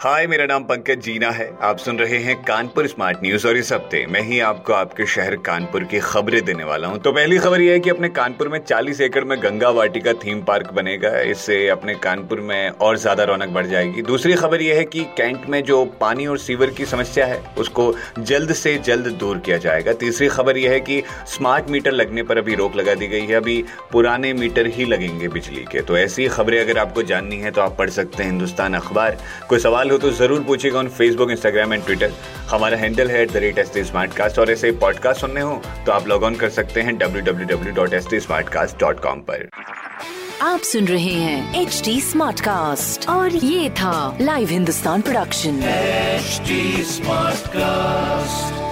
हाय, मेरा नाम पंकज जीना है। आप सुन रहे हैं कानपुर स्मार्ट न्यूज़ और इस हफ़्ते मैं ही आपको आपके शहर कानपुर की खबरें देने वाला हूँ। तो पहली खबर यह है कि अपने कानपुर में 40 एकड़ में गंगा वाटिका थीम पार्क बनेगा। इससे अपने कानपुर में और ज़्यादा रौनक बढ़ जाएगी। दूसरी खबर यह है कि कैंट में जो पानी और सीवर की समस्या है, उसको जल्द से जल्द दूर किया जाएगा। तीसरी खबर यह है कि स्मार्ट मीटर लगने पर अभी रोक लगा दी गई है। अभी पुराने मीटर ही लगेंगे बिजली के। तो ऐसी खबरें अगर आपको जाननी है तो आप पढ़ सकते हैं हिंदुस्तान अखबार। कोई सवाल हो तो ज़रूर पूछेगा on Facebook Instagram and Twitter हमारा हैंडल है at the rate S smart cast और ऐसे पॉडकास्ट सुनने हो तो आप लॉग ऑन कर सकते हैं W W W dot S T smart cast dot com पर। आप सुन रहे हैं एच टी स्मार्ट कास्ट और ये था live Hindustan production smart Smartcast.